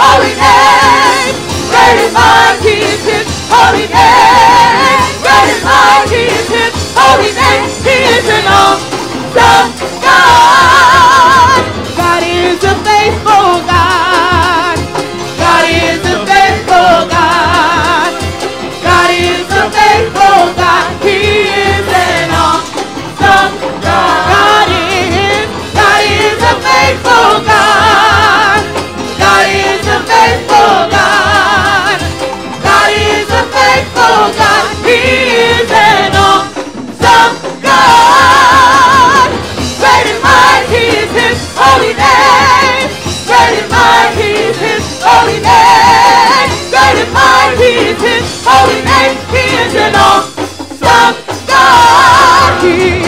holy name. Great is holy name. Great is holy name. He is an awesome God. God.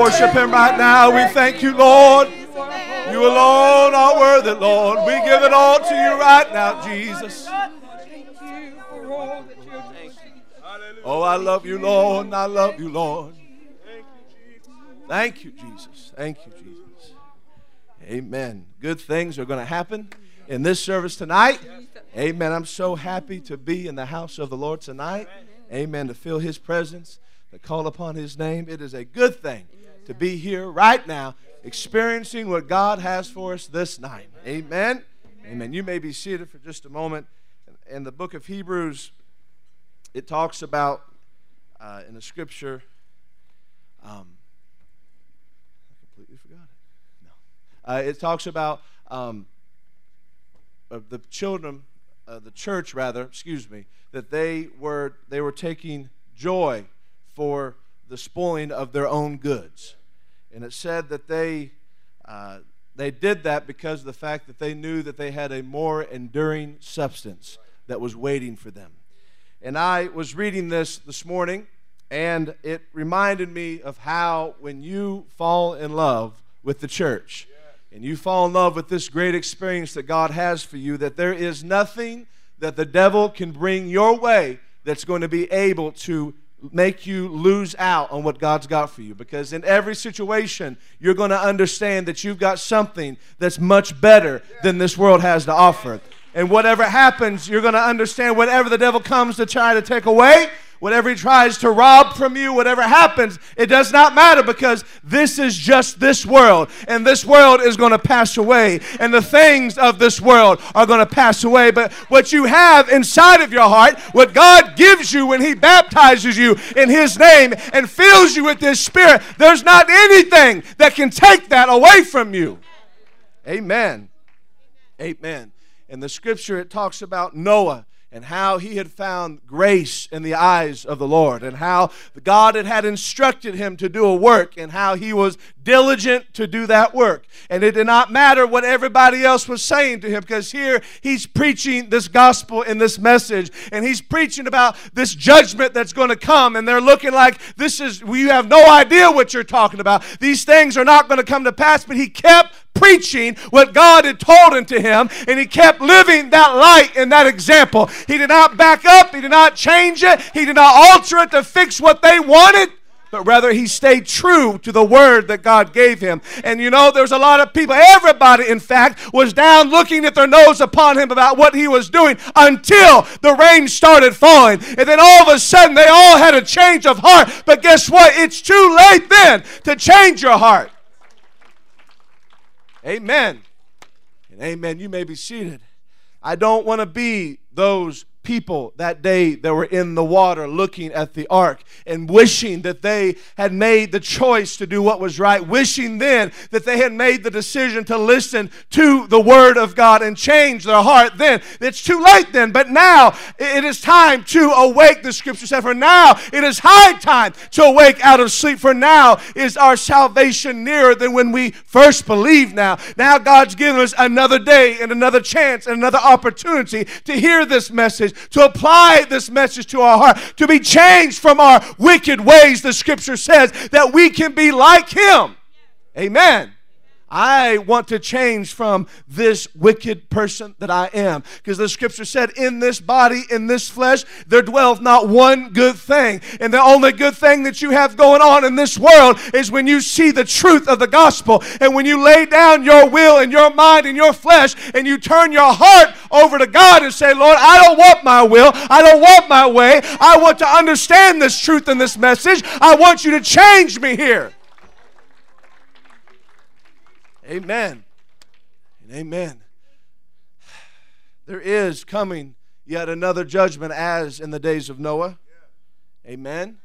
Worship him right now. We thank you, Lord. You alone are worthy, Lord. We give it all to you right now, Jesus. Oh, I love you, Lord, I love you, Lord. Thank you, Jesus. Thank you, Jesus. Amen. Good things are going to happen in this service tonight. Amen. I'm so happy to be in the house of the Lord tonight. Amen. To feel his presence, to call upon his name. It is a good thing to be here right now, experiencing what God has for us this night. Amen. Amen. You may be seated for just a moment. In the book of Hebrews, it talks about uh, in the scripture. Um, I completely forgot it. No. Uh, it talks about um, the children, uh, the church rather, excuse me, that they were they were taking joy for the spoiling of their own goods, and it said that they uh, they did that because of the fact that they knew that they had a more enduring substance that was waiting for them. And I was reading this this morning, and it reminded me of how when you fall in love with the church and you fall in love with this great experience that God has for you, that there is nothing that the devil can bring your way that's going to be able to make you lose out on what God's got for you. Because in every situation, you're going to understand that you've got something that's much better than this world has to offer. And whatever happens, you're going to understand whatever the devil comes to try to take away, whatever he tries to rob from you, whatever happens, it does not matter because this is just this world. And this world is going to pass away. And the things of this world are going to pass away. But what you have inside of your heart, what God gives you when he baptizes you in his name and fills you with his spirit, there's not anything that can take that away from you. Amen. Amen. In the scripture, it talks about Noah. And how he had found grace in the eyes of the Lord, and how God had, had instructed him to do a work, and how he was diligent to do that work. And it did not matter what everybody else was saying to him, because here he's preaching this gospel in this message, and he's preaching about this judgment that's going to come, and they're looking like this is, you have no idea what you're talking about. These things are not going to come to pass, but he kept preaching what God had told him to him, and he kept living that light and that example. He did not back up, he did not change it, he did not alter it to fix what they wanted but rather he stayed true to the word that God gave him. And you know, there's a lot of people, everybody, in fact, was down looking at their nose upon him about what he was doing until the rain started falling. And then all of a sudden, they all had a change of heart. But guess what? It's too late then to change your heart. Amen. And amen. You may be seated. I don't want to be those people that day that were in the water looking at the ark and wishing that they had made the choice to do what was right, wishing then that they had made the decision to listen to the word of God and change their heart then. It's too late then, but now it is time to awake, the scripture said. For now it is high time to awake out of sleep. For now is our salvation nearer than when we first believed now. Now God's given us another day and another chance and another opportunity to hear this message message, to apply this message to our heart, to be changed from our wicked ways, the scripture says, that we can be like Him. Amen. I want to change from this wicked person that I am. Because the scripture said, In this body, in this flesh, there dwells not one good thing. And the only good thing that you have going on in this world is when you see the truth of the gospel. And when you lay down your will and your mind and your flesh and you turn your heart over to God and say, Lord, I don't want my will. I don't want my way. I want to understand this truth and this message. I want you to change me here. Amen. And amen. There is coming yet another judgment as in the days of Noah. Amen.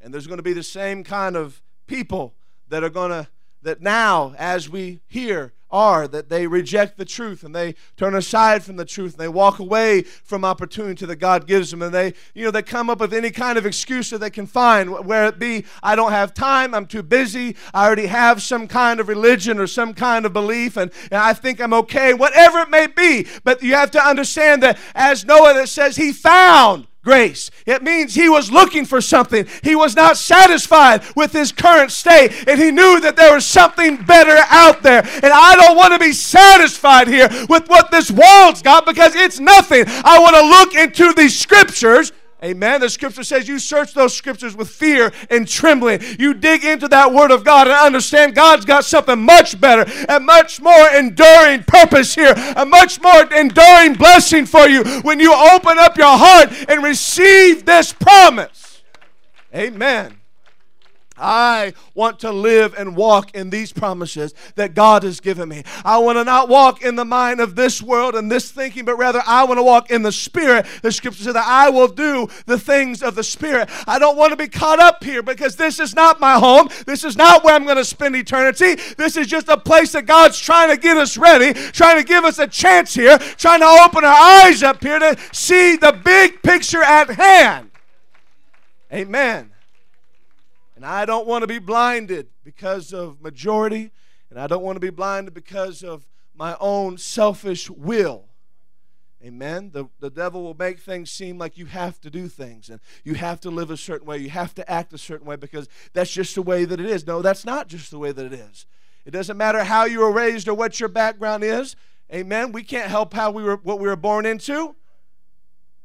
And there's going to be the same kind of people that are going to, that now, as we hear are that they reject the truth and they turn aside from the truth and they walk away from opportunity that God gives them. And they you know they come up with any kind of excuse that they can find. Where it be I don't have time I'm too busy I already have some kind of religion or some kind of belief and, and I think I'm okay whatever it may be. But you have to understand that as Noah that says he found grace. It means he was looking for something. He was not satisfied with his current state, and he knew that there was something better out there. And I don't want to be satisfied here with what this world's got because it's nothing. I want to look into these scriptures Amen. The scripture says you search those scriptures with fear and trembling. You dig into that word of God and understand God's got something much better and much more enduring purpose here, a much more enduring blessing for you when you open up your heart and receive this promise. Amen. I want to live and walk in these promises that God has given me. I want to not walk in the mind of this world and this thinking, but rather I want to walk in the Spirit. The scripture says that I will do the things of the Spirit. I don't want to be caught up here because this is not my home. This is not where I'm going to spend eternity. This is just a place that God's trying to get us ready, trying to give us a chance here, trying to open our eyes up here to see the big picture at hand. Amen. And I don't want to be blinded because of majority, and I don't want to be blinded because of my own selfish will. Amen. The, the devil will make things seem like you have to do things and you have to live a certain way. You have to act a certain way because that's just the way that it is. No, that's not just the way that it is. It doesn't matter how you were raised or what your background is. Amen. We can't help how we were what we were born into.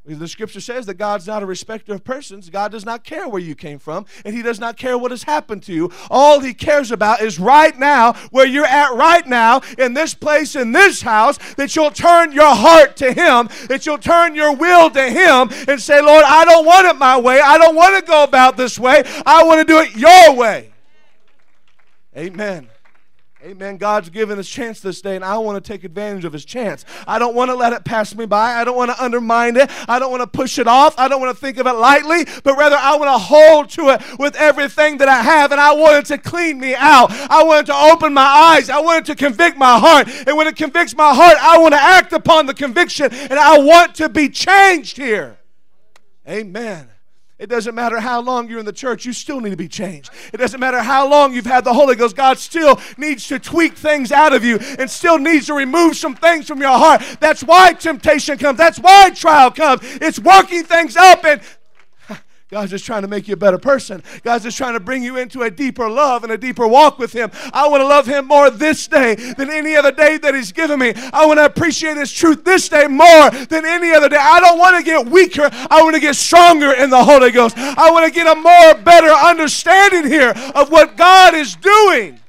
The scripture says that God's not a respecter of persons. God does not care where you came from, and He does not care what has happened to you. All He cares about is right now, where you're at right now, in this place, in this house, that you'll turn your heart to Him, that you'll turn your will to Him, and say, Lord, I don't want it my way. I don't want to go about this way. I want to do it your way. Amen. Amen. God's given us chance this day, and I want to take advantage of his chance. I don't want to let it pass me by. I don't want to undermine it. I don't want to push it off. I don't want to think of it lightly, but rather I want to hold to it with everything that I have, and I want it to clean me out. I want it to open my eyes. I want it to convict my heart. And when it convicts my heart, I want to act upon the conviction, and I want to be changed here. Amen. It doesn't matter how long you're in the church, you still need to be changed. It doesn't matter how long you've had the Holy Ghost, God still needs to tweak things out of you and still needs to remove some things from your heart. That's why temptation comes, that's why trial comes. It's working things up and God's just trying to make you a better person. God's just trying to bring you into a deeper love and a deeper walk with Him. I want to love Him more this day than any other day that He's given me. I want to appreciate His truth this day more than any other day. I don't want to get weaker. I want to get stronger in the Holy Ghost. I want to get a more better understanding here of what God is doing.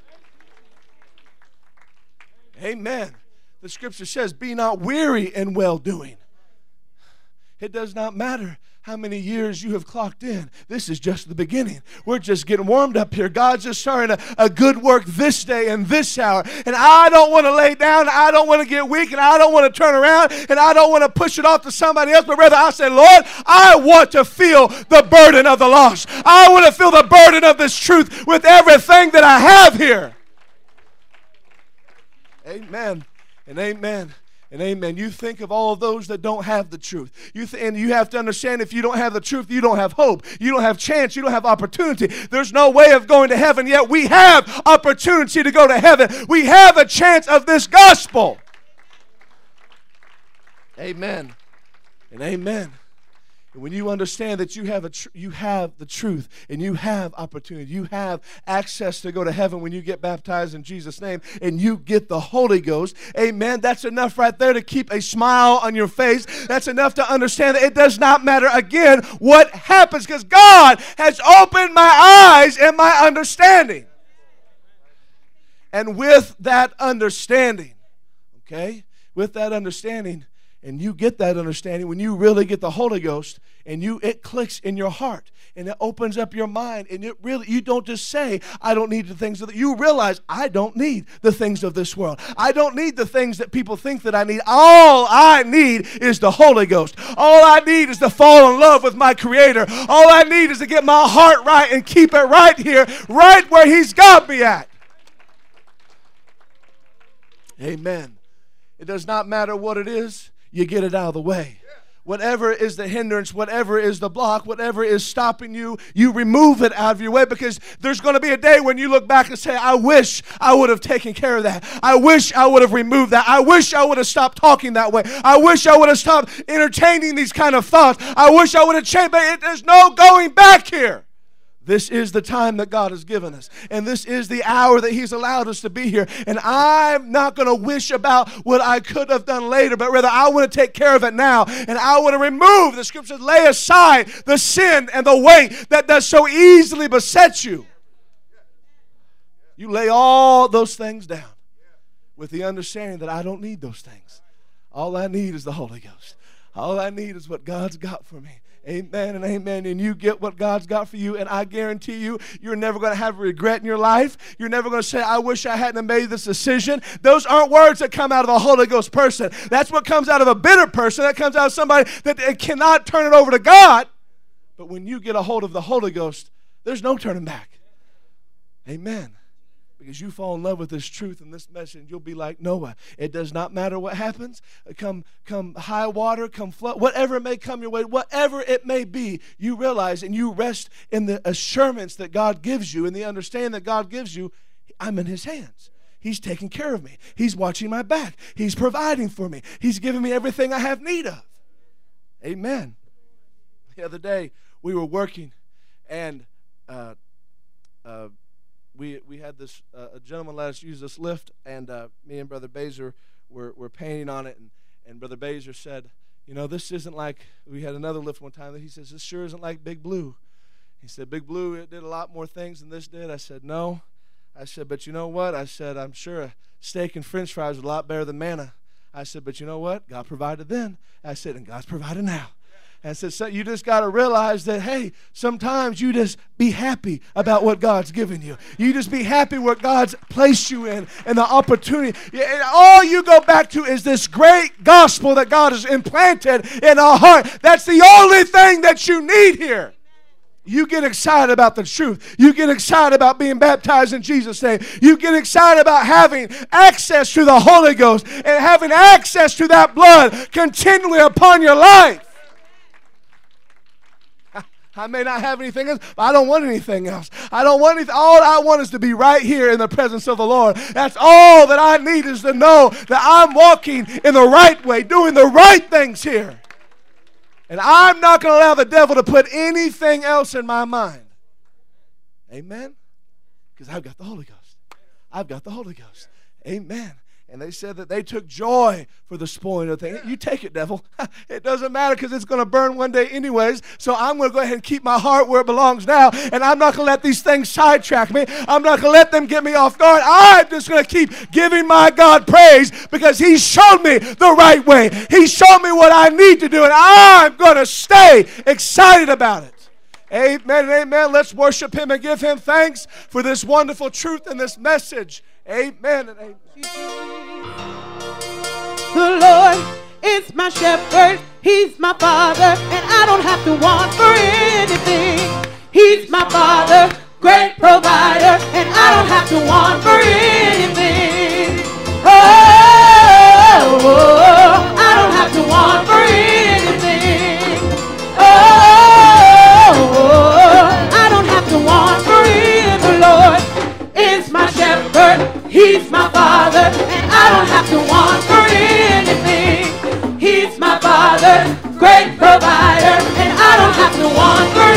Amen. The scripture says, Be not weary in well doing. It does not matter how many years you have clocked in. This is just the beginning. We're just getting warmed up here. God's just starting a, a good work this day and this hour. And I don't want to lay down. I don't want to get weak. And I don't want to turn around. And I don't want to push it off to somebody else. But rather, I say, Lord, I want to feel the burden of the lost. I want to feel the burden of this truth with everything that I have here. Amen and amen and amen. You think of all of those that don't have the truth. You th- and you have to understand if you don't have the truth, you don't have hope. You don't have chance. You don't have opportunity. There's no way of going to heaven, yet we have opportunity to go to heaven. We have a chance of this gospel. Amen. And amen. And when you understand that you have, a tr- you have the truth and you have opportunity, you have access to go to heaven when you get baptized in Jesus' name and you get the Holy Ghost, amen, that's enough right there to keep a smile on your face. That's enough to understand that it does not matter again what happens because God has opened my eyes and my understanding. And with that understanding, okay, with that understanding, and you get that understanding when you really get the holy ghost and you it clicks in your heart and it opens up your mind and it really you don't just say i don't need the things of the, you realize i don't need the things of this world. I don't need the things that people think that i need. All i need is the holy ghost. All i need is to fall in love with my creator. All i need is to get my heart right and keep it right here right where he's got me at. Amen. It does not matter what it is you get it out of the way. Whatever is the hindrance, whatever is the block, whatever is stopping you, you remove it out of your way because there's going to be a day when you look back and say, I wish I would have taken care of that. I wish I would have removed that. I wish I would have stopped talking that way. I wish I would have stopped entertaining these kind of thoughts. I wish I would have changed, but there's no going back here. This is the time that God has given us. And this is the hour that He's allowed us to be here. And I'm not going to wish about what I could have done later, but rather I want to take care of it now. And I want to remove, the scriptures lay aside the sin and the weight that does so easily beset you. You lay all those things down with the understanding that I don't need those things. All I need is the Holy Ghost. All I need is what God's got for me. Amen and amen. And you get what God's got for you. And I guarantee you, you're never going to have regret in your life. You're never going to say, I wish I hadn't made this decision. Those aren't words that come out of a Holy Ghost person. That's what comes out of a bitter person. That comes out of somebody that cannot turn it over to God. But when you get a hold of the Holy Ghost, there's no turning back. Amen because you fall in love with this truth and this message you'll be like noah it does not matter what happens come come high water come flood whatever may come your way whatever it may be you realize and you rest in the assurance that god gives you and the understanding that god gives you i'm in his hands He's taking care of me. He's watching my back. He's providing for me. He's giving me everything I have need of. Amen. The other day, we were working, and uh, uh, we we had this uh, a gentleman let us use this lift, and uh, me and Brother Baser were, were painting on it, and, and Brother Baser said, you know, this isn't like we had another lift one time that he says this sure isn't like Big Blue. He said Big Blue it did a lot more things than this did. I said no. I said, but you know what? I said I'm sure a steak and French fries are a lot better than manna. I said, but you know what? God provided then. I said, and God's provided now. And said, so you just got to realize that, hey, sometimes you just be happy about what God's given you. You just be happy what God's placed you in and the opportunity. And all you go back to is this great gospel that God has implanted in our heart. That's the only thing that you need here. You get excited about the truth. You get excited about being baptized in Jesus' name. You get excited about having access to the Holy Ghost and having access to that blood continually upon your life. I may not have anything else, but I don't want anything else. I don't want anything. All I want is to be right here in the presence of the Lord. That's all that I need is to know that I'm walking in the right way, doing the right things here. And I'm not going to allow the devil to put anything else in my mind. Amen? Because I've got the Holy Ghost. I've got the Holy Ghost. Amen. And they said that they took joy for the spoiling of things. You take it, devil. it doesn't matter because it's going to burn one day, anyways. So I'm going to go ahead and keep my heart where it belongs now. And I'm not going to let these things sidetrack me. I'm not going to let them get me off guard. I'm just going to keep giving my God praise because He showed me the right way. He showed me what I need to do. And I'm going to stay excited about it. Amen and amen. Let's worship Him and give Him thanks for this wonderful truth and this message. Amen and amen. The Lord is my shepherd, He's my father, and I don't have to want for anything. He's my father, great provider, and I don't have to want for anything. Oh, I don't have to want for anything. He's my father, and I don't have to want for anything. He's my father, great provider, and I don't have to want for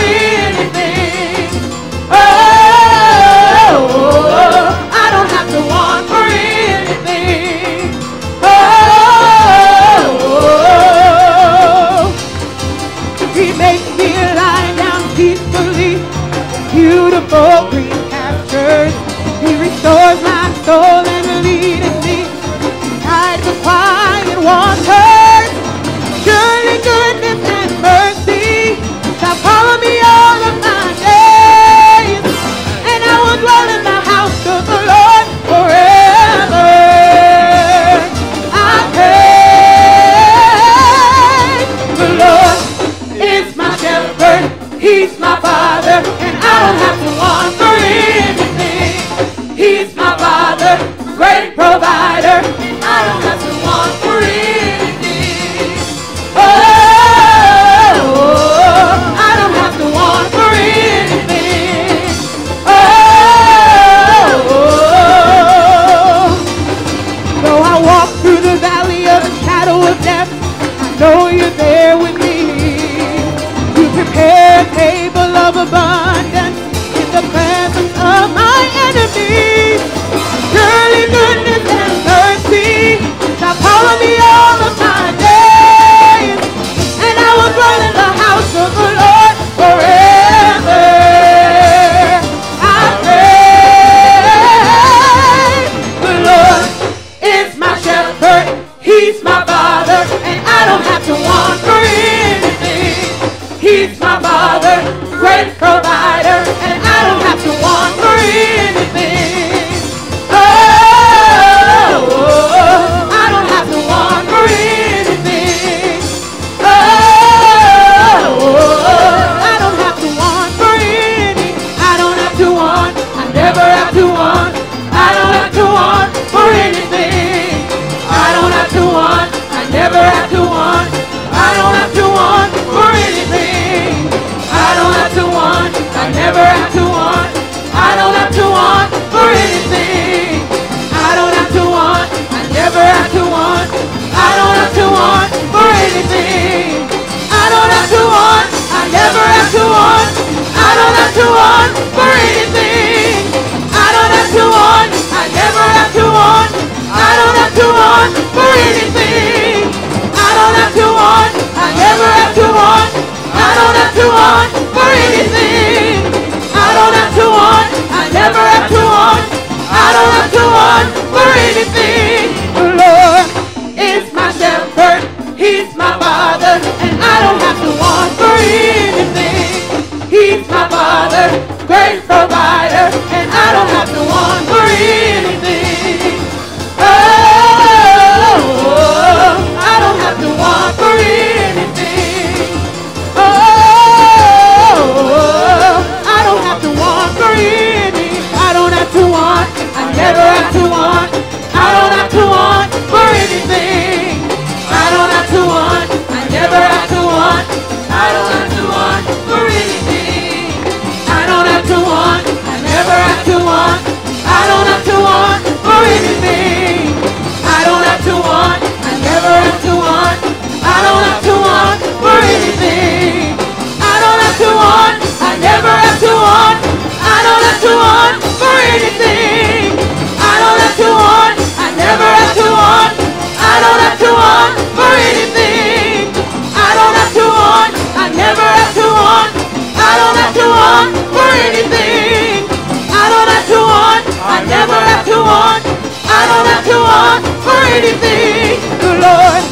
for anything. I don't have to want, I never have to want. I don't have to want for anything. I don't have to want, I never have to want. I don't have to want for anything. I don't have to want, I never have to want. I don't have to want for anything. The Lord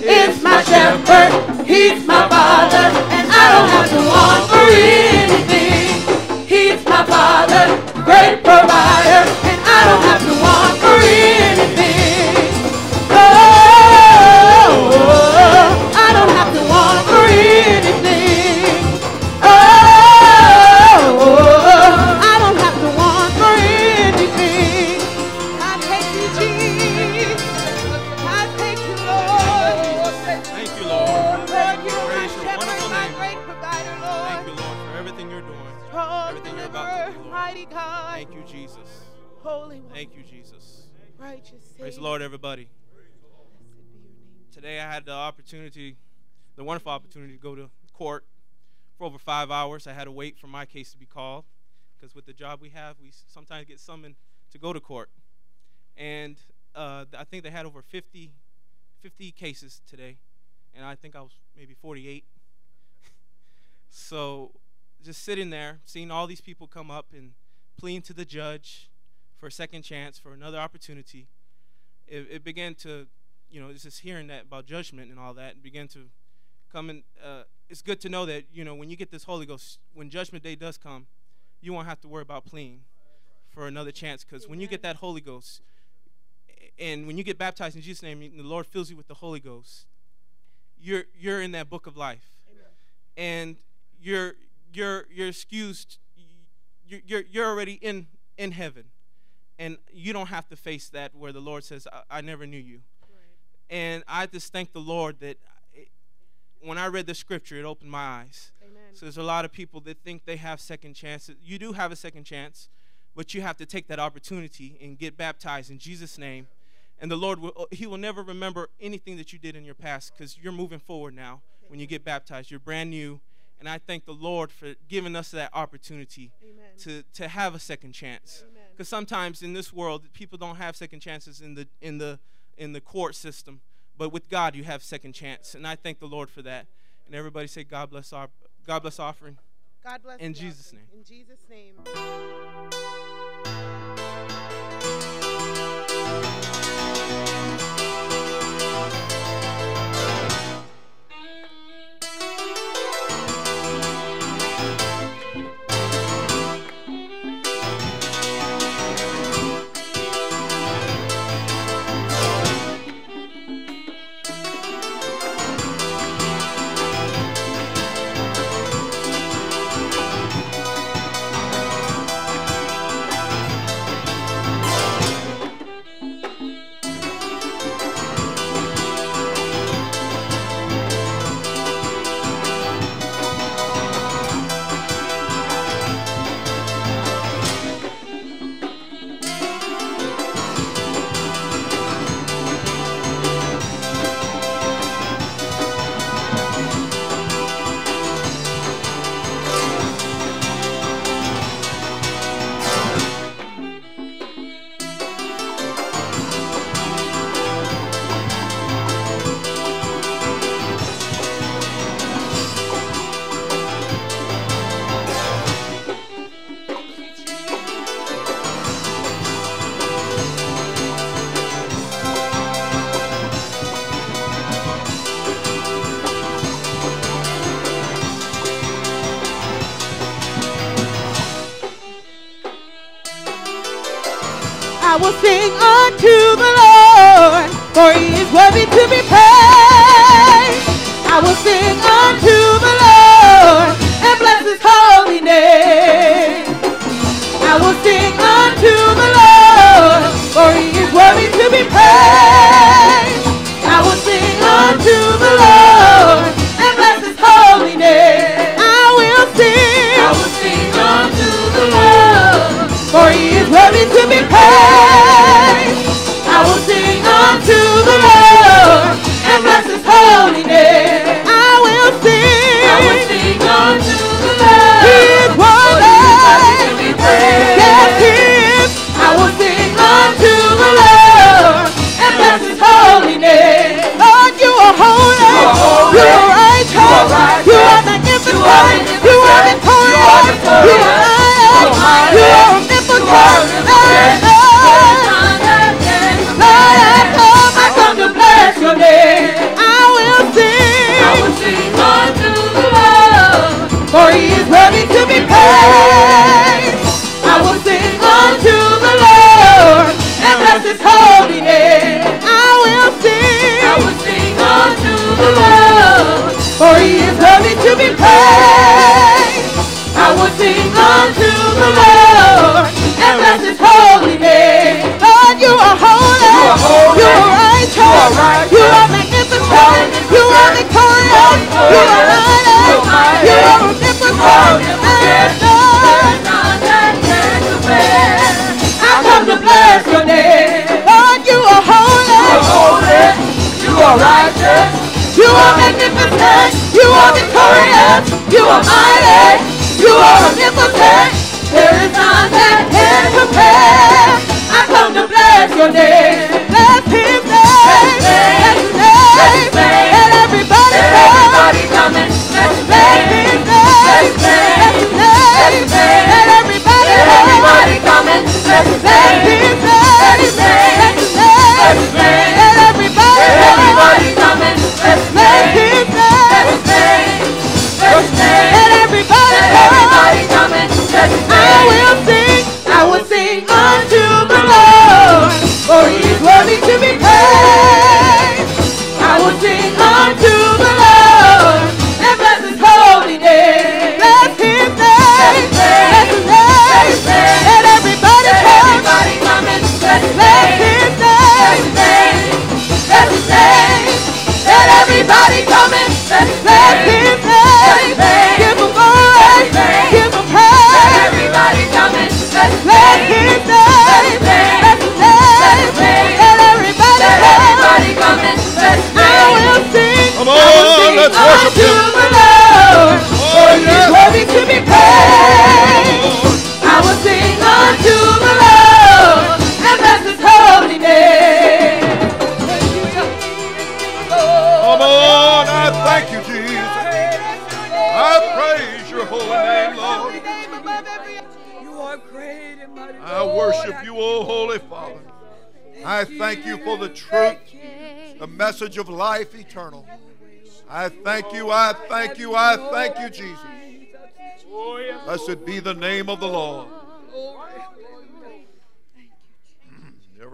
is my shepherd, He's my father, provider, wonderful opportunity to go to court for over five hours. I had to wait for my case to be called because with the job we have, we sometimes get summoned to go to court. And uh, I think they had over 50, 50 cases today, and I think I was maybe 48. so just sitting there, seeing all these people come up and pleading to the judge for a second chance, for another opportunity, it, it began to you know, just hearing that about judgment and all that, and begin to come in. Uh, it's good to know that you know when you get this Holy Ghost, when Judgment Day does come, you won't have to worry about pleading for another chance, because when you get that Holy Ghost, and when you get baptized in Jesus' name, the Lord fills you with the Holy Ghost, you're you're in that book of life, and you're you're you're excused. You're you're, you're already in in heaven, and you don't have to face that where the Lord says, "I, I never knew you." And I just thank the Lord that when I read the scripture, it opened my eyes. Amen. So there's a lot of people that think they have second chances. You do have a second chance, but you have to take that opportunity and get baptized in Jesus' name. And the Lord will He will never remember anything that you did in your past because you're moving forward now when you get baptized. You're brand new. And I thank the Lord for giving us that opportunity Amen. to, to have a second chance. Because sometimes in this world, people don't have second chances in the in the in the court system, but with God, you have second chance, and I thank the Lord for that. And everybody say, God bless our God bless offering. God bless In Jesus' offering. name. In Jesus' name. To There is none that can compare. I come to bless your name.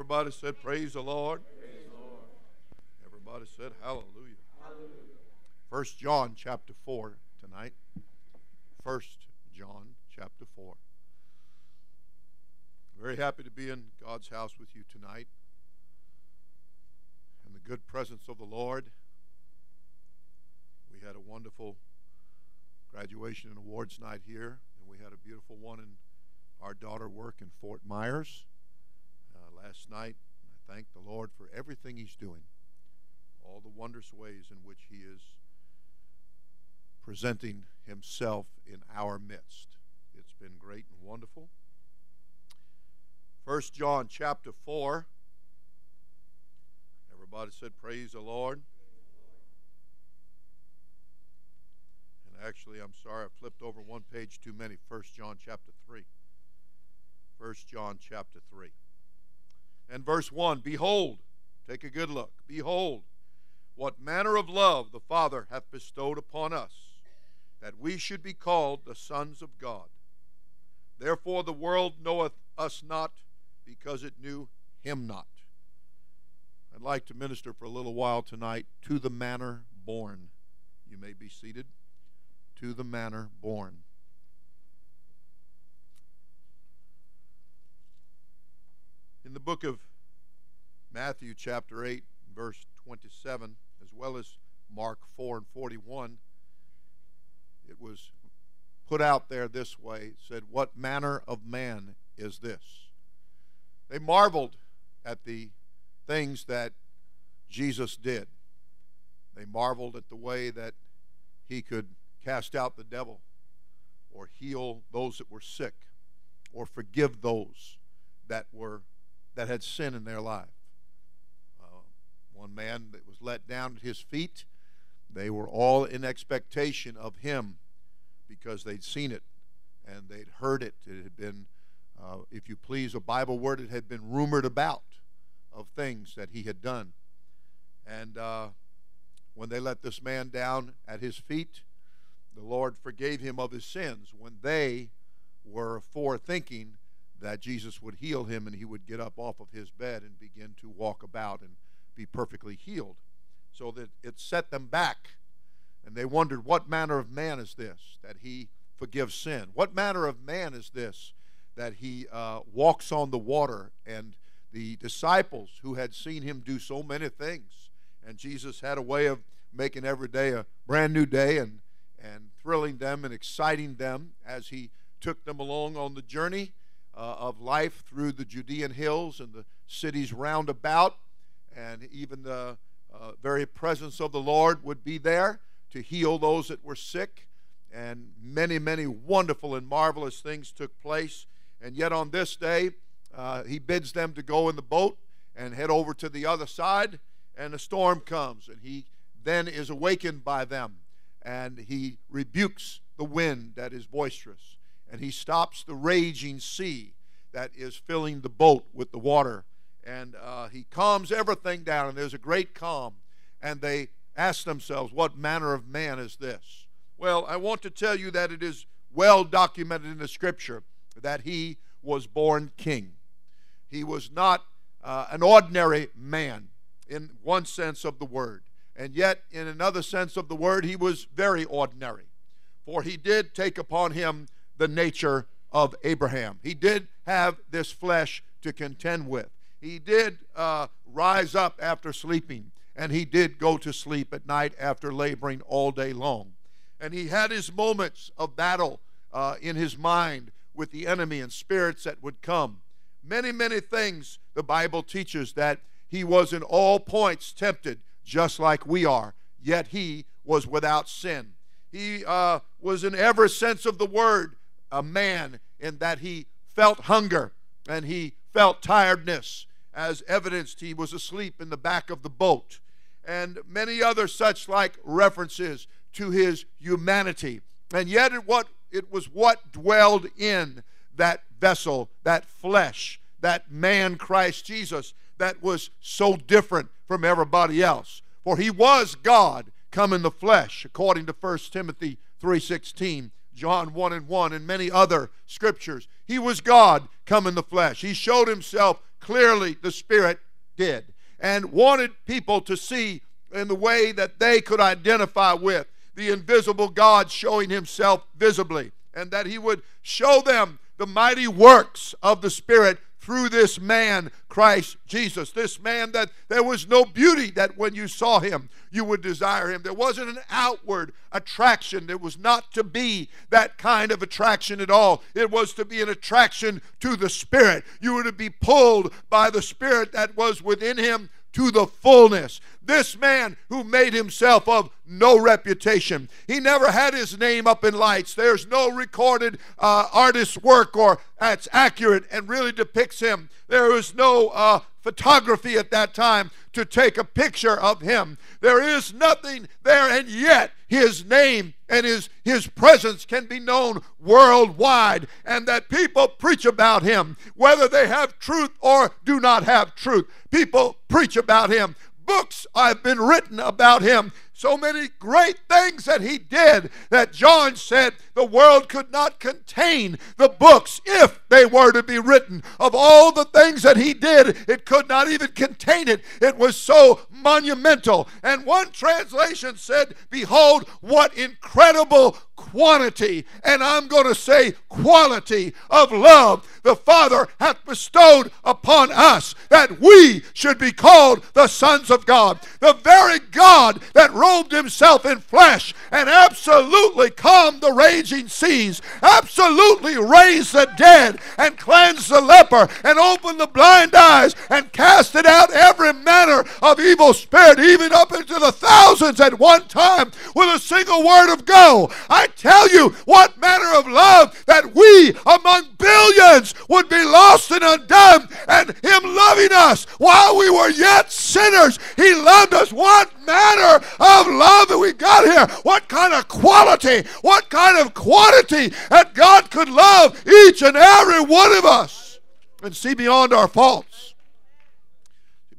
Everybody said, Praise the Lord. Everybody said, Hallelujah. First John chapter 4 tonight. First John chapter 4. Very happy to be in God's house with you tonight. In the good presence of the Lord. We had a wonderful graduation and awards night here, and we had a beautiful one in our daughter work in Fort Myers last night. I thank the Lord for everything He's doing, all the wondrous ways in which He is presenting Himself in our midst. It's been great and wonderful. First John chapter 4. Everybody said, Praise the Lord. And actually, I'm sorry, I flipped over one page too many. First John chapter 3. First John chapter 3. And verse 1 Behold, take a good look. Behold, what manner of love the Father hath bestowed upon us, that we should be called the sons of God. Therefore the world knoweth us not, because it knew him not. I'd like to minister for a little while tonight to the manner born. You may be seated. To the manner born. In the book of Matthew, chapter 8, verse 27, as well as Mark 4 and 41, it was put out there this way it said, What manner of man is this? They marveled at the things that Jesus did. They marveled at the way that he could cast out the devil or heal those that were sick or forgive those that were that had sin in their life. Uh, one man that was let down at his feet, they were all in expectation of him because they'd seen it and they'd heard it. It had been, uh, if you please, a Bible word. It had been rumored about of things that he had done. And uh, when they let this man down at his feet, the Lord forgave him of his sins when they were forethinking that Jesus would heal him and he would get up off of his bed and begin to walk about and be perfectly healed. So that it set them back. And they wondered, What manner of man is this that he forgives sin? What manner of man is this that he uh, walks on the water? And the disciples who had seen him do so many things, and Jesus had a way of making every day a brand new day and, and thrilling them and exciting them as he took them along on the journey uh, of life through the Judean hills and the cities round about. And even the uh, very presence of the Lord would be there to heal those that were sick. And many, many wonderful and marvelous things took place. And yet on this day, uh, he bids them to go in the boat and head over to the other side. And a storm comes, and he then is awakened by them. And he rebukes the wind that is boisterous and he stops the raging sea that is filling the boat with the water. And uh, he calms everything down, and there's a great calm. And they ask themselves, What manner of man is this? Well, I want to tell you that it is well documented in the scripture that he was born king. He was not uh, an ordinary man in one sense of the word, and yet in another sense of the word, he was very ordinary. For he did take upon him the nature of Abraham. He did have this flesh to contend with. He did uh, rise up after sleeping, and he did go to sleep at night after laboring all day long. And he had his moments of battle uh, in his mind with the enemy and spirits that would come. Many, many things the Bible teaches that he was in all points tempted, just like we are, yet he was without sin. He uh, was in every sense of the word a man in that he felt hunger and he felt tiredness, as evidenced he was asleep in the back of the boat, and many other such like references to his humanity. And yet it, what, it was what dwelled in that vessel, that flesh, that man Christ Jesus, that was so different from everybody else. For he was God come in the flesh, according to 1 Timothy 3.16. John 1 and 1, and many other scriptures. He was God come in the flesh. He showed himself clearly, the Spirit did, and wanted people to see in the way that they could identify with the invisible God showing himself visibly, and that he would show them the mighty works of the Spirit through this man, Christ Jesus. This man that there was no beauty that when you saw him, you would desire him. There wasn't an outward attraction. There was not to be that kind of attraction at all. It was to be an attraction to the Spirit. You were to be pulled by the Spirit that was within him to the fullness. This man who made himself of no reputation. He never had his name up in lights. There's no recorded uh, artist's work or that's accurate and really depicts him. There is no uh, photography at that time to take a picture of him. There is nothing there, and yet his name and his, his presence can be known worldwide, and that people preach about him, whether they have truth or do not have truth. People preach about him. Books have been written about him. So many great things that he did that John said the world could not contain the books if they were to be written. Of all the things that he did, it could not even contain it. It was so monumental. And one translation said, Behold, what incredible quantity, and I'm going to say quality of love the Father hath bestowed upon us that we should be called the sons of God. The very God that robed himself in flesh and absolutely calmed the raging seas, absolutely raised the dead and cleansed the leper and opened the blind eyes and casted out every manner of evil spirit, even up into the thousands at one time with a single word of go. I tell you what manner of love that we among billions would be lost and undone, and Him loving us while we were yet sinners. He loved us. What manner of love that we got here? What kind of quality? What kind of quantity that God could love each and every one of us and see beyond our faults,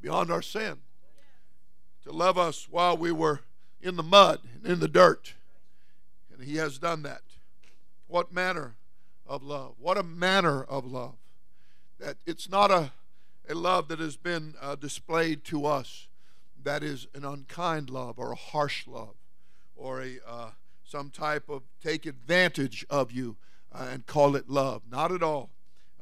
beyond our sin, to love us while we were in the mud and in the dirt And He has done that. What manner of love? What a manner of love. That it's not a, a love that has been uh, displayed to us that is an unkind love or a harsh love or a uh, some type of take advantage of you uh, and call it love. Not at all.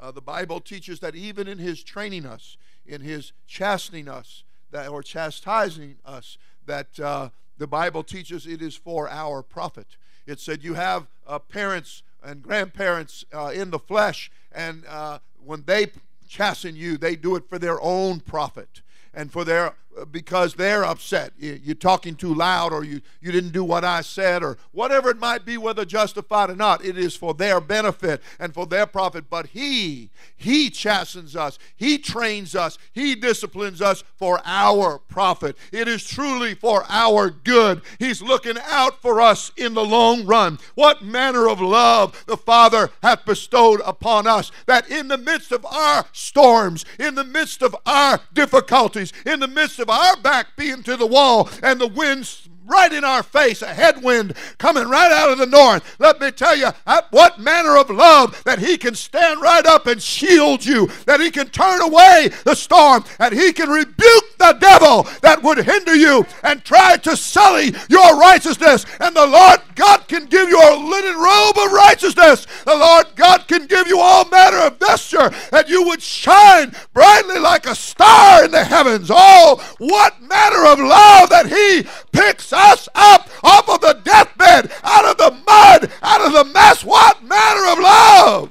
Uh, the Bible teaches that even in His training us, in His chastening us, that or chastising us, that uh, the Bible teaches it is for our profit. It said you have uh, parents and grandparents uh, in the flesh, and uh, when they chasten you, they do it for their own profit and for their because they're upset. You're talking too loud, or you, you didn't do what I said, or whatever it might be, whether justified or not. It is for their benefit and for their profit. But He, He chastens us, He trains us, He disciplines us for our profit. It is truly for our good. He's looking out for us in the long run. What manner of love the Father hath bestowed upon us, that in the midst of our storms, in the midst of our difficulties, in the midst of of our back being to the wall and the winds right in our face, a headwind coming right out of the north. Let me tell you what manner of love that He can stand right up and shield you, that He can turn away the storm, that He can rebuke the devil that would hinder you and try to sully your righteousness. And the Lord God can give you a linen robe of righteousness. The Lord God can give you all manner of vesture that you would shine brightly like a star in the heavens. Oh, what manner of love that He picks us up off of the deathbed, out of the mud, out of the mess. What manner of love!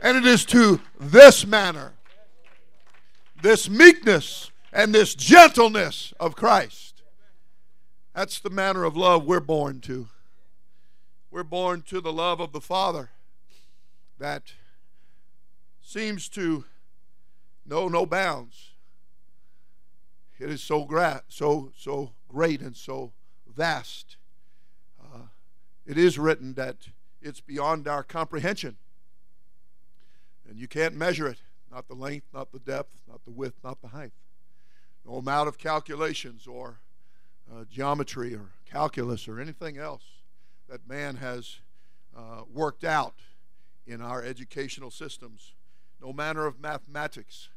And it is to this manner, this meekness, and this gentleness of Christ. That's the manner of love we're born to. We're born to the love of the Father that seems to know no bounds. It is so gra- so so great and so vast. Uh, it is written that it's beyond our comprehension. And you can't measure it not the length, not the depth, not the width, not the height. No amount of calculations or uh, geometry or calculus or anything else that man has uh, worked out in our educational systems. No manner of mathematics.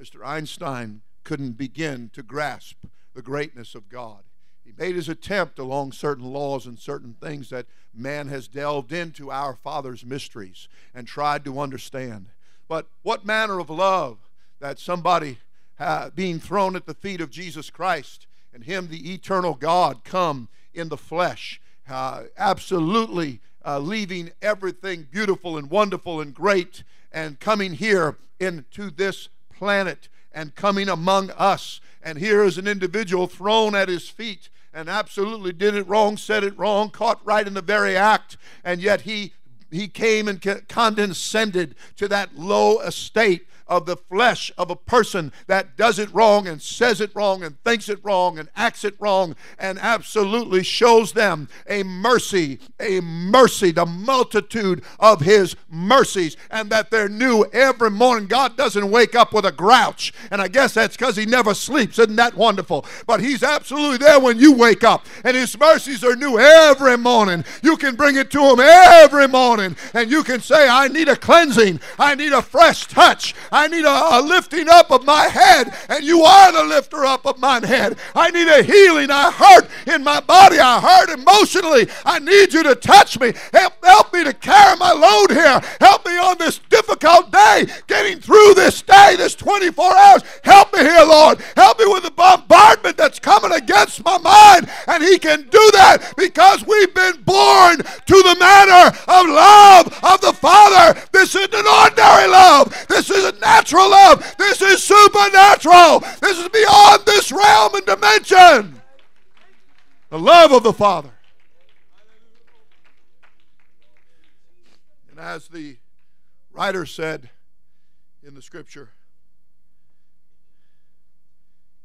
Mr. Einstein couldn't begin to grasp the greatness of God. He made his attempt along certain laws and certain things that man has delved into our Father's mysteries and tried to understand. But what manner of love that somebody uh, being thrown at the feet of Jesus Christ and Him, the eternal God, come in the flesh, uh, absolutely uh, leaving everything beautiful and wonderful and great and coming here into this planet and coming among us and here is an individual thrown at his feet and absolutely did it wrong, said it wrong, caught right in the very act, and yet he he came and condescended to that low estate of the flesh of a person that does it wrong and says it wrong and thinks it wrong and acts it wrong and absolutely shows them a mercy, a mercy, the multitude of his mercies, and that they're new every morning. God doesn't wake up with a grouch, and I guess that's because he never sleeps. Isn't that wonderful? But he's absolutely there when you wake up, and his mercies are new every morning. You can bring it to him every morning, and you can say, I need a cleansing, I need a fresh touch. I need a, a, lifting up of my head, and you are the lifter up of mine head. I need a healing. I hurt in my body. I hurt emotionally. I need you to touch me. Help, help me to carry my load here. Help me on this difficult day, getting through this day, this 24 hours. Help me here, Lord. Help me with the bombardment that's coming against my mind. And He can do that because we've been born to the manner of love of the Father. This isn't an ordinary love. This is a natural love. This is supernatural. This is beyond this realm and dimension. The love of the Father. And as the writer said in the scripture,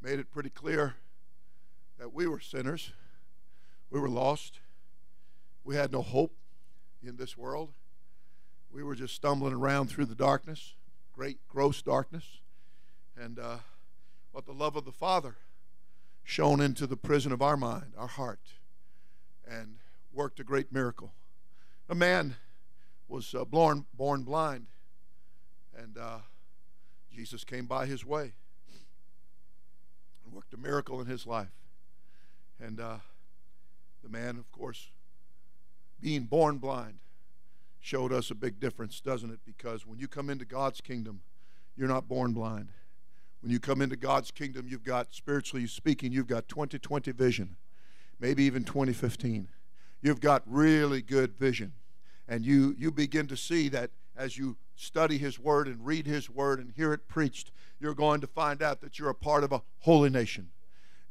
made it pretty clear that we were sinners, we were lost, we had no hope in this world. We were just stumbling around through the darkness great, gross darkness. And uh, but the love of the Father shone into the prison of our mind, our heart. And worked a great miracle. A man was uh, born, born blind, and uh, Jesus came by his way and worked a miracle in his life. And uh, the man, of course, being born blind, showed us a big difference, doesn't it? Because when you come into God's kingdom, you're not born blind. When you come into God's kingdom, you've got, spiritually speaking, you've got 2020 vision, maybe even 2015. You've got really good vision. And you, you begin to see that as you study His Word and read His Word and hear it preached, you're going to find out that you're a part of a holy nation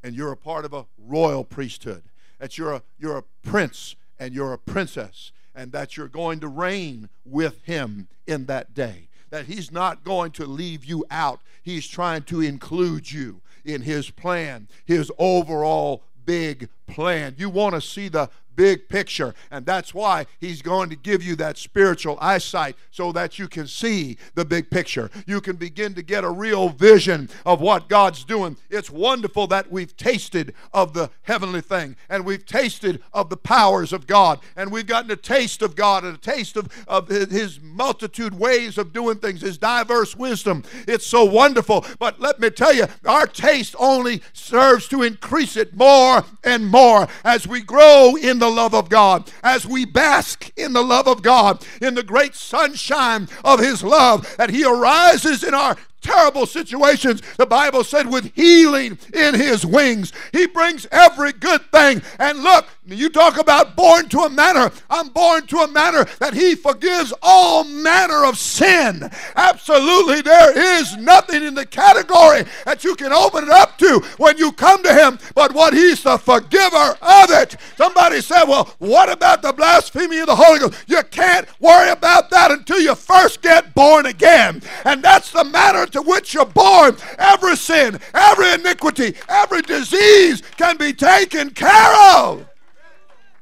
and you're a part of a royal priesthood, that you're a, you're a prince and you're a princess, and that you're going to reign with Him in that day that He's not going to leave you out. He's trying to include you in His plan, His overall big plan. You want to see the big picture. And that's why he's going to give you that spiritual eyesight so that you can see the big picture. You can begin to get a real vision of what God's doing. It's wonderful that we've tasted of the heavenly thing and we've tasted of the powers of God and we've gotten a taste of God and a taste of, of his multitude ways of doing things, his diverse wisdom. It's so wonderful. But let me tell you, our taste only serves to increase it more and more as we grow in the the love of God, as we bask in the love of God, in the great sunshine of His love, that He arises in our terrible situations, the Bible said, with healing in his wings. He brings every good thing. And look, you talk about born to a manner. I'm born to a manner that he forgives all manner of sin. Absolutely, there is nothing in the category that you can open it up to when you come to him, but what he's the forgiver of it. Somebody said, Well, what about the blasphemy of the Holy Ghost? You can't worry about that until you first get born again. And that's the matter to which you're born, every sin, every iniquity, every disease can be taken care of.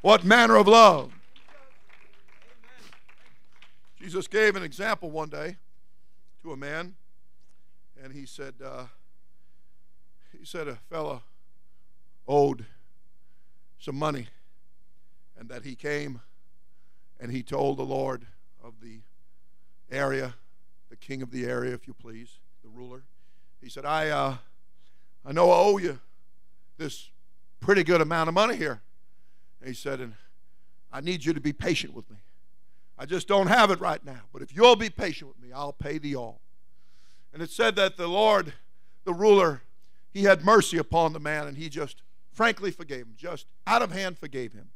What manner of love? Jesus gave an example one day to a man, and he said, uh, he said a fellow owed some money, and that he came and he told the Lord of the area, king of the area, if you please, the ruler. He said, I, uh, I know I owe you this pretty good amount of money here. And he said, and I need you to be patient with me. I just don't have it right now. But if you'll be patient with me, I'll pay thee all. And it said that the Lord, the ruler, he had mercy upon the man and he just frankly forgave him, just out of hand forgave him,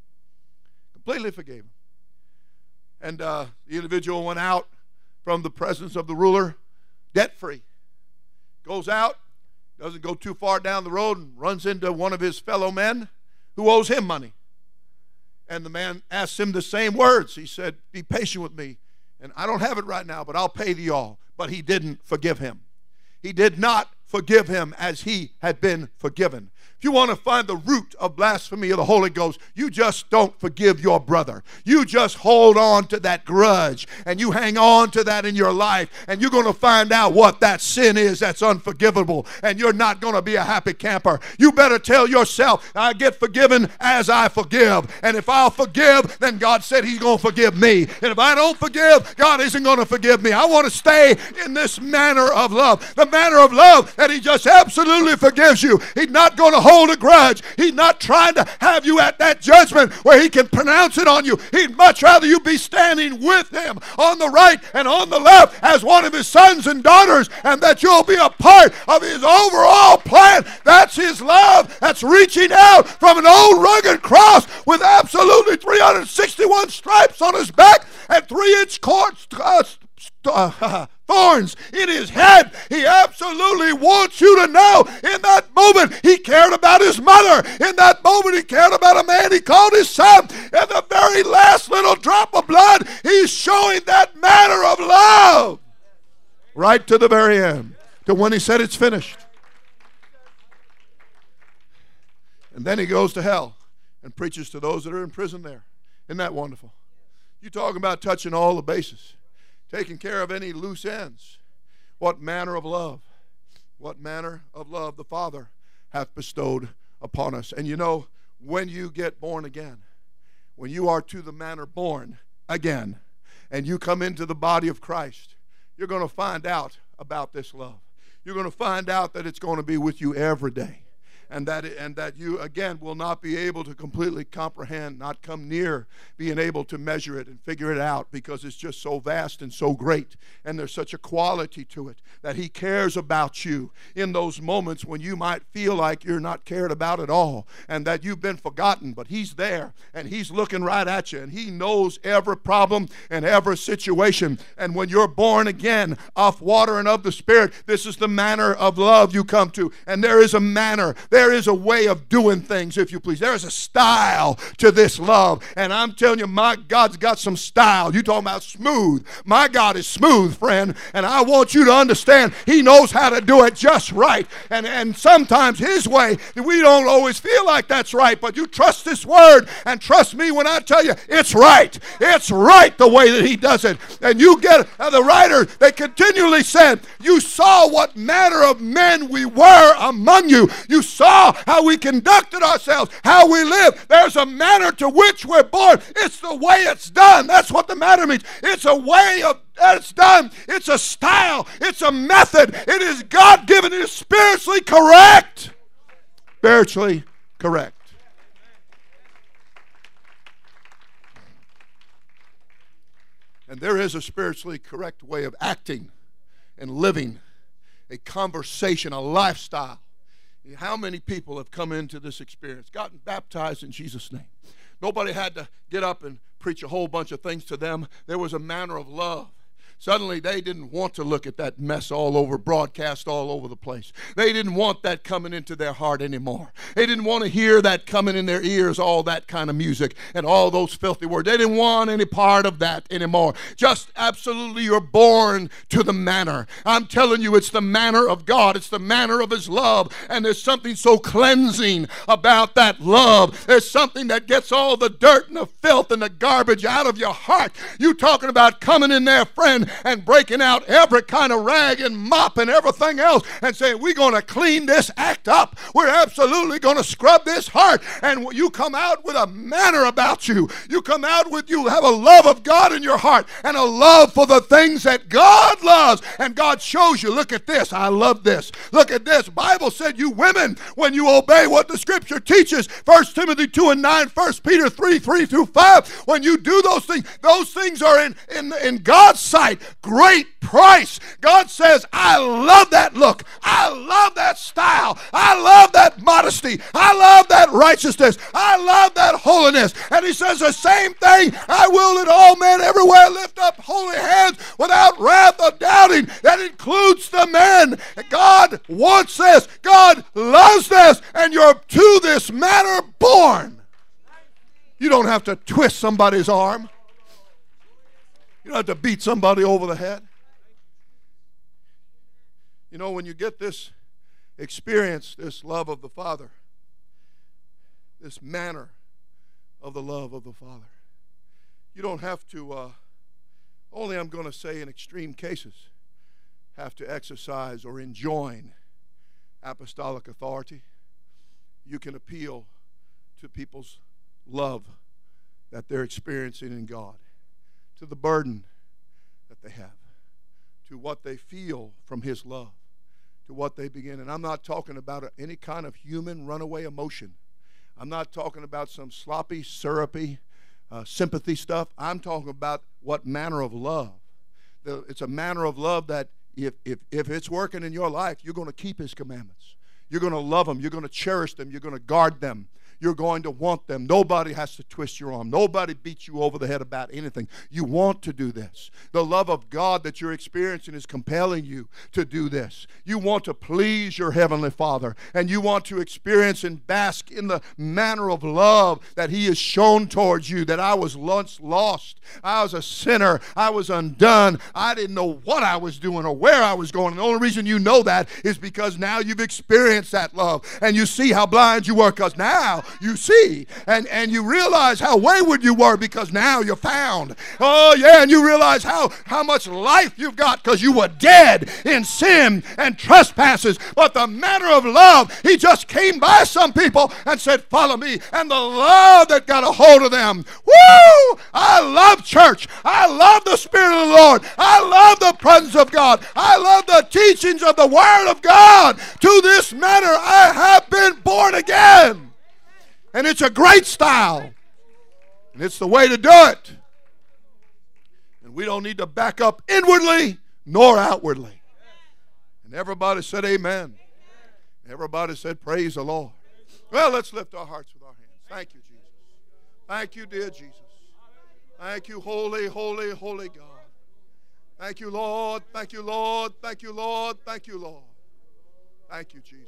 completely forgave him. And uh, the individual went out from the presence of the ruler debt free goes out, doesn't go too far down the road, and runs into one of his fellow men who owes him money. And the man asks him the same words. He said, Be patient with me. And I don't have it right now, but I'll pay thee all. But he didn't forgive him. He did not forgive him as he had been forgiven. If you want to find the root of blasphemy of the Holy Ghost, you just don't forgive your brother. You just hold on to that grudge and you hang on to that in your life, and you're going to find out what that sin is that's unforgivable, and you're not going to be a happy camper. You better tell yourself, I get forgiven as I forgive. And if I'll forgive, then God said He's going to forgive me. And if I don't forgive, God isn't going to forgive me. I want to stay in this manner of love, the manner of love that He just absolutely forgives you. He's not going to hold a grudge. He's not trying to have you at that judgment where he can pronounce it on you. He'd much rather you be standing with him on the right and on the left as one of his sons and daughters, and that you'll be a part of his overall plan. That's his love. That's reaching out from an old rugged cross with absolutely 361 stripes on his back and three inch cords. Uh, uh, thorns in his head. He absolutely wants you to know in that moment he cared In that moment he cared about a man he called his son. In the very last little drop of blood, he's showing that manner of love right to the very end, to when he said it's finished. And then he goes to hell and preaches to those that are in prison there. Isn't that wonderful? You talking about touching all the bases taking care of any loose ends. What manner of love, what manner of love the Father hath bestowed upon us. And you know, when you get born again, when you are to the manner born again and you come into the body of Christ, you're going to find out about this love. You're going to find out that it's going to be with you every day and that and that you again will not be able to completely comprehend, not come near being able to measure it and figure it out because it's just so vast and so great and there's such a quality to it that he cares about you in those moments when you might feel like you're not cared about at all and that you've been forgotten, but he's there and he's looking right at you and he knows every problem and every situation. And when you're born again of water and of the Spirit, this is the manner of love you come to. And there is a manner. There is a way of doing things, if you please. There is a style to this love. And I'm telling you, my God's got some style. You talking about smooth. My God is smooth, friend. And I want you to understand He knows how to do it just right. And, and sometimes His way, we don't always feel like that's right, but you trust this word and trust me when I tell you it's right. It's right the way that He does it. And you get uh, the writer, they continually said, You saw what manner of men we were among you. You saw saw how we conducted ourselves, how we live. There's a manner to which we're born. It's the way it's done. That's what the matter means. It's a way of it's done. It's a style. It's a method. It is God given. It is spiritually correct. Spiritually correct. And there is a spiritually correct way of acting and living, a conversation, a lifestyle how many people have come into this experience, gotten baptized in Jesus' name? Nobody had to get up and preach a whole bunch of things to them. There was a manner of love Suddenly, they didn't want to look at that mess all over, broadcast all over the place. They didn't want that coming into their heart anymore. They didn't want to hear that coming in their ears, all that kind of music and all those filthy words. They didn't want any part of that anymore. Just absolutely, you're born to the manner. I'm telling you, it's the manner of God, it's the manner of His love. And there's something so cleansing about that love. There's something that gets all the dirt and the filth and the garbage out of your heart. You talking about coming in there, friend, and breaking out every kind of rag and mop and everything else and saying, We're going to clean this act up. We're absolutely going to scrub this heart. And you come out with a manner about you. You come out with, you have a love of God in your heart and a love for the things that God loves. And God shows you, look at this. I love this. Look at this. Bible said, You women, when you obey what the scripture teaches, 1 Timothy 2 and 9, 1 Peter 3, 3 through 5, when you do those things, those things are in, in, in God's sight great price. God says, I love that look. I love that style. I love that modesty. I love that righteousness. I love that holiness. And he says the same thing. I will that all men everywhere lift up holy hands without wrath or doubting. That includes the men. God wants this. God loves this. And you're to this manner born. You don't have to twist somebody's arm. You don't have to beat somebody over the head. You know, when you get this experience, this love of the Father, this manner of the love of the Father, you don't have to, uh, only I'm going to say in extreme cases, have to exercise or enjoin apostolic authority. You can appeal to people's love that they're experiencing in God to the burden that they have, to what they feel from His love, to what they begin. And I'm not talking about any kind of human runaway emotion. I'm not talking about some sloppy, syrupy uh, sympathy stuff. I'm talking about what manner of love. It's a manner of love that if, if, if it's working in your life, you're going to keep His commandments. You're going to love them. You're going to cherish them. You're going to guard them you're going to want them. Nobody has to twist your arm. Nobody beats you over the head about anything. You want to do this. The love of God that you're experiencing is compelling you to do this. You want to please your Heavenly Father, and you want to experience and bask in the manner of love that He has shown towards you. That I was once lost, I was a sinner, I was undone, I didn't know what I was doing or where I was going. And the only reason you know that is because now you've experienced that love and you see how blind you were because now you see and, and you realize how wayward you were because now you're found. Oh, yeah, and you realize how, how much life you've got because you were dead in sin and trespasses. But the manner of love, he just came by some people and said, Follow me. And the love that got a hold of them. Woo! I love church. I love the Spirit of the Lord. I love the presence of God. I love the teachings of the Word of God. To this manner, I have been born again. And it's a great style. And it's the way to do it. And we don't need to back up inwardly nor outwardly. And everybody said, Amen. Everybody said, Praise the Lord. Well, let's lift our hearts with our hands. Thank you, Jesus. Thank you, dear Jesus. Thank you, holy, holy, holy God. Thank you, Lord. Thank you, Lord. Thank you, Lord. Thank you, Lord. Thank you, Jesus.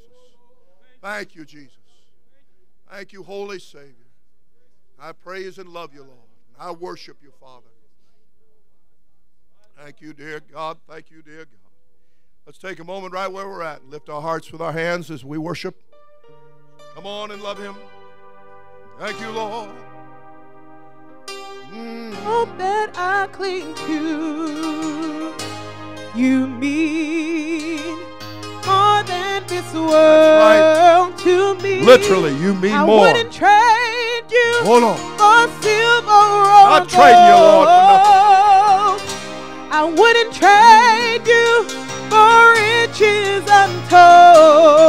Thank you, Jesus. Thank you, Holy Savior. I praise and love you, Lord. I worship you, Father. Thank you, dear God. Thank you, dear God. Let's take a moment right where we're at and lift our hearts with our hands as we worship. Come on and love Him. Thank you, Lord. Mm. Hope that I cling to. You mean more than this world right. to me. Literally, you mean I more. I wouldn't trade you Hold on. for silver or Not trading you, Lord, for nothing. I wouldn't trade you for riches untold.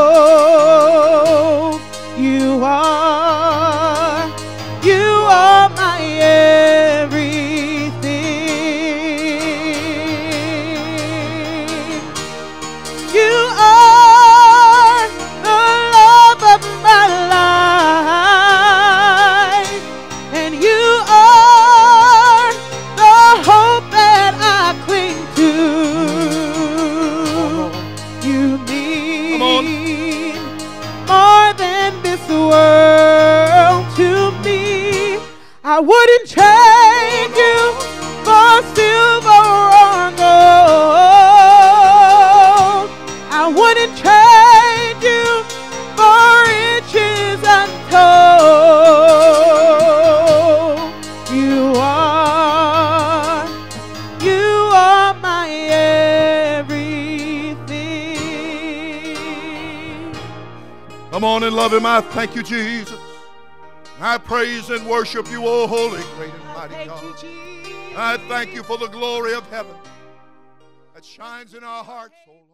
Come on and love him. I thank you, Jesus. I praise and worship you, O holy, great and mighty God. I thank you for the glory of heaven that shines in our hearts, O Lord.